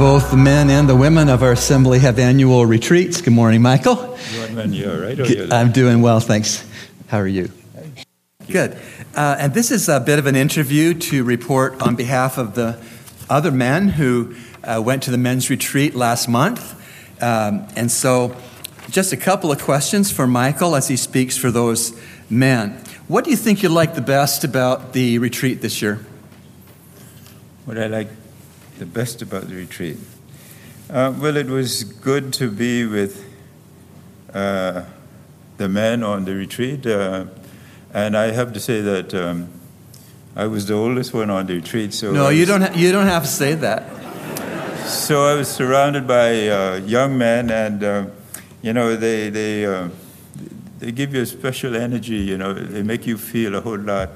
Both the men and the women of our assembly have annual retreats. Good morning, Michael. You're man, you're right. I'm doing well, thanks. How are you? Good. Uh, and this is a bit of an interview to report on behalf of the other men who uh, went to the men's retreat last month. Um, and so, just a couple of questions for Michael as he speaks for those men. What do you think you like the best about the retreat this year? What I like the best about the retreat? Uh, well, it was good to be with uh, the men on the retreat. Uh, and I have to say that um, I was the oldest one on the retreat. So No, I you don't, ha- you don't have to say that. So I was surrounded by uh, young men, and uh, you know they they uh, they give you a special energy. You know, they make you feel a whole lot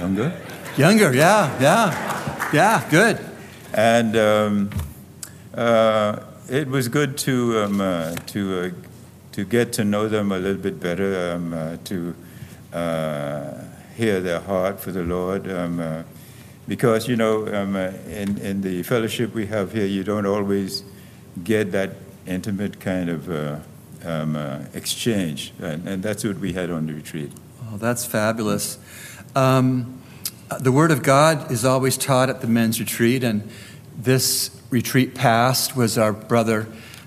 younger. Younger, yeah, yeah, yeah, good. and um, uh, it was good to um, uh, to uh, to get to know them a little bit better, um, uh, to uh, hear their heart for the Lord, um, uh, because you know um, in in the fellowship we have here, you don't always get that intimate kind of uh, um, uh, exchange, and, and that's what we had on the retreat. Oh, that's fabulous. Um, the Word of God is always taught at the men's retreat, and this retreat past was our brother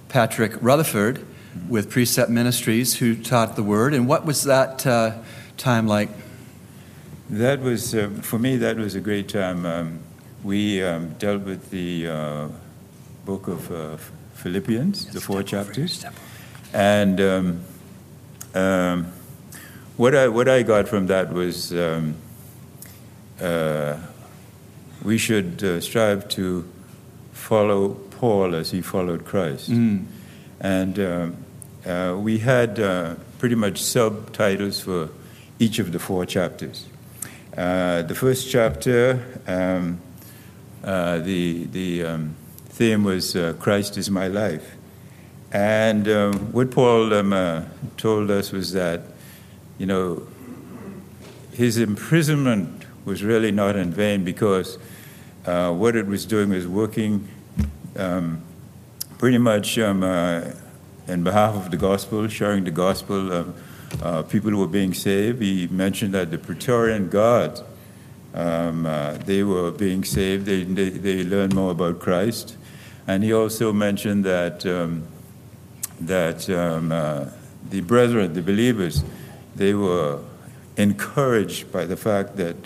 Patrick Rutherford with Precept Ministries who taught the Word. And what was that uh, time like? That was, uh, for me, that was a great time. Um, we um, dealt with the uh, book of uh, Philippians, the four chapters. And um, um, what, I, what I got from that was um, we should uh, strive to follow Paul as he followed Christ. Mm. And uh, we had uh, pretty much subtitles for each of the four chapters. Uh, the first chapter, um, uh, the, the um, theme was uh, Christ is my life. And um, what Paul um, uh, told us was that, you know, his imprisonment was really not in vain because uh, what it was doing was working um, pretty much um, uh, in behalf of the gospel, sharing the gospel. Um, uh, people were being saved. He mentioned that the Praetorian Guards, um, uh, they were being saved. They, they, they learned more about Christ. And he also mentioned that, um, that um, uh, the brethren, the believers, they were encouraged by the fact that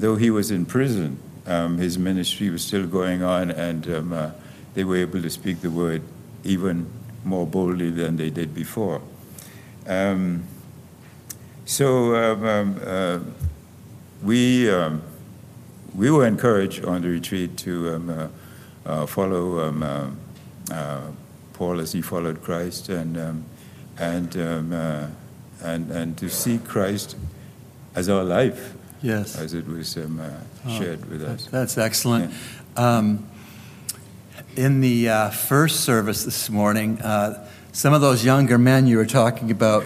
though he was in prison, um, his ministry was still going on, and um, uh, they were able to speak the word even more boldly than they did before. Um, so um, um, uh, we um, we were encouraged on the retreat to uh, uh, follow uh, uh, Paul as he followed Christ, and and and and to see Christ as our life, Yes. as it was um, uh, Oh, shared with us. That's excellent. Um, in the uh, first service this morning, uh, some of those younger men you were talking about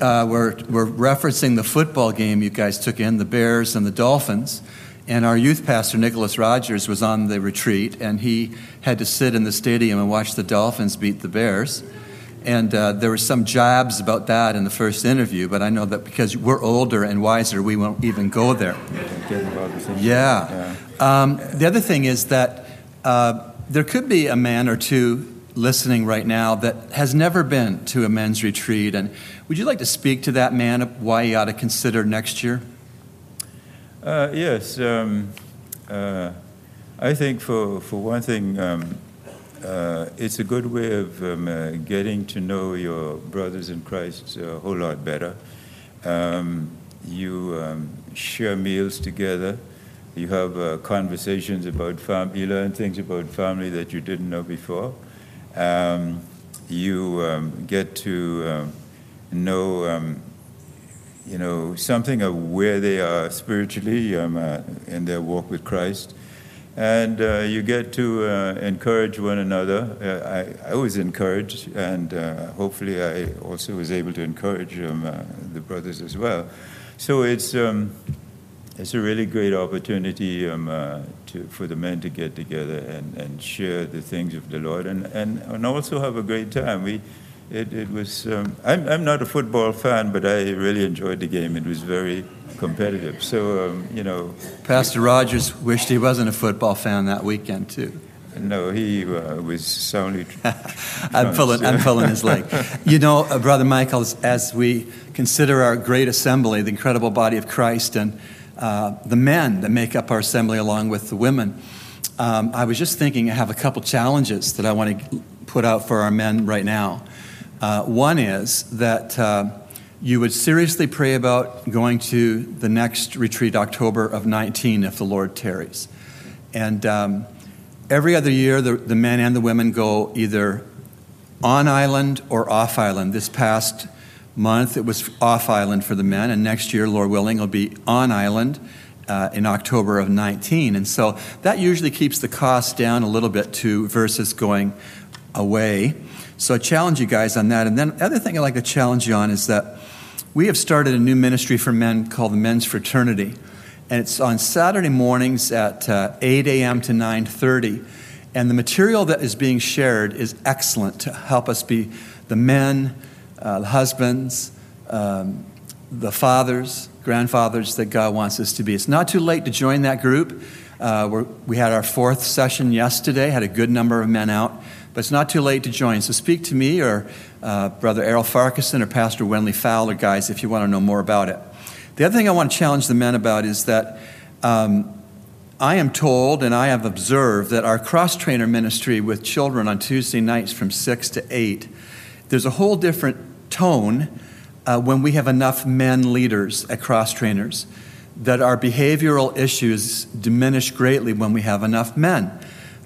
uh, were, were referencing the football game you guys took in, the Bears and the Dolphins. And our youth pastor, Nicholas Rogers, was on the retreat, and he had to sit in the stadium and watch the Dolphins beat the Bears. And uh, there were some jabs about that in the first interview, but I know that because we're older and wiser, we won't even go there. Same- Yeah. Um, the other thing is that uh, there could be a man or two listening right now that has never been to a men's retreat. And would you like to speak to that man of why he ought to consider next year? Uh, yes, um, uh, I think for, for one thing, um, uh, it's a good way of um, uh, getting to know your brothers in Christ a whole lot better. Um, you um, share meals together. You have uh, conversations about family. You learn things about family that you didn't know before. Um, you um, get to um, know you know, something of where they are spiritually uh, in their walk with Christ. And uh, you get to uh, encourage one another. Uh, I, I was encouraged, and uh, hopefully, I also was able to encourage um, uh, the brothers as well. So it's, um, it's a really great opportunity um, uh, to, for the men to get together and, and share the things of the Lord and, and, and also have a great time. We, it, it was, um, I'm, I'm not a football fan, but I really enjoyed the game. It was very competitive. So, um, you know. Pastor Rogers wished he wasn't a football fan that weekend, too. No, he uh, was soundly. I'm, pulling, I'm pulling his leg. You know, uh, Brother Michael, as we consider our great assembly, the incredible body of Christ, and uh, the men that make up our assembly along with the women, um, I was just thinking I have a couple challenges that I want to put out for our men right now. Uh, one is that uh, you would seriously pray about going to the next retreat, October of 19, if the Lord tarries. And um, every other year, the, the men and the women go either on island or off island. This past month, it was off island for the men, and next year, Lord willing, it'll be on island. Uh, in October of 19. And so that usually keeps the cost down a little bit to versus going away. So I challenge you guys on that. And then the other thing I'd like to challenge you on is that we have started a new ministry for men called the Men's Fraternity. And it's on Saturday mornings at uh, 8 a.m. to 9.30. And the material that is being shared is excellent to help us be the men, uh, the husbands, um, the fathers, grandfathers that God wants us to be. It's not too late to join that group. Uh, we had our fourth session yesterday, had a good number of men out, but it's not too late to join. So speak to me or uh, Brother Errol Farquharson or Pastor Wenley Fowler, guys, if you want to know more about it. The other thing I want to challenge the men about is that um, I am told and I have observed that our cross trainer ministry with children on Tuesday nights from 6 to 8, there's a whole different tone uh, when we have enough men leaders at cross trainers, that our behavioral issues diminish greatly when we have enough men.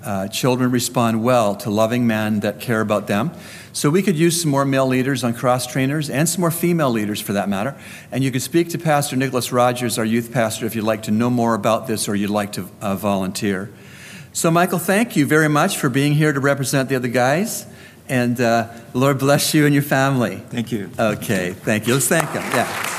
Uh, children respond well to loving men that care about them. So we could use some more male leaders on cross trainers and some more female leaders for that matter. And you could speak to Pastor Nicholas Rogers, our youth pastor, if you'd like to know more about this or you'd like to uh, volunteer. So, Michael, thank you very much for being here to represent the other guys. And uh, Lord bless you and your family. Thank you. Okay, thank you. Let's thank them. Yeah.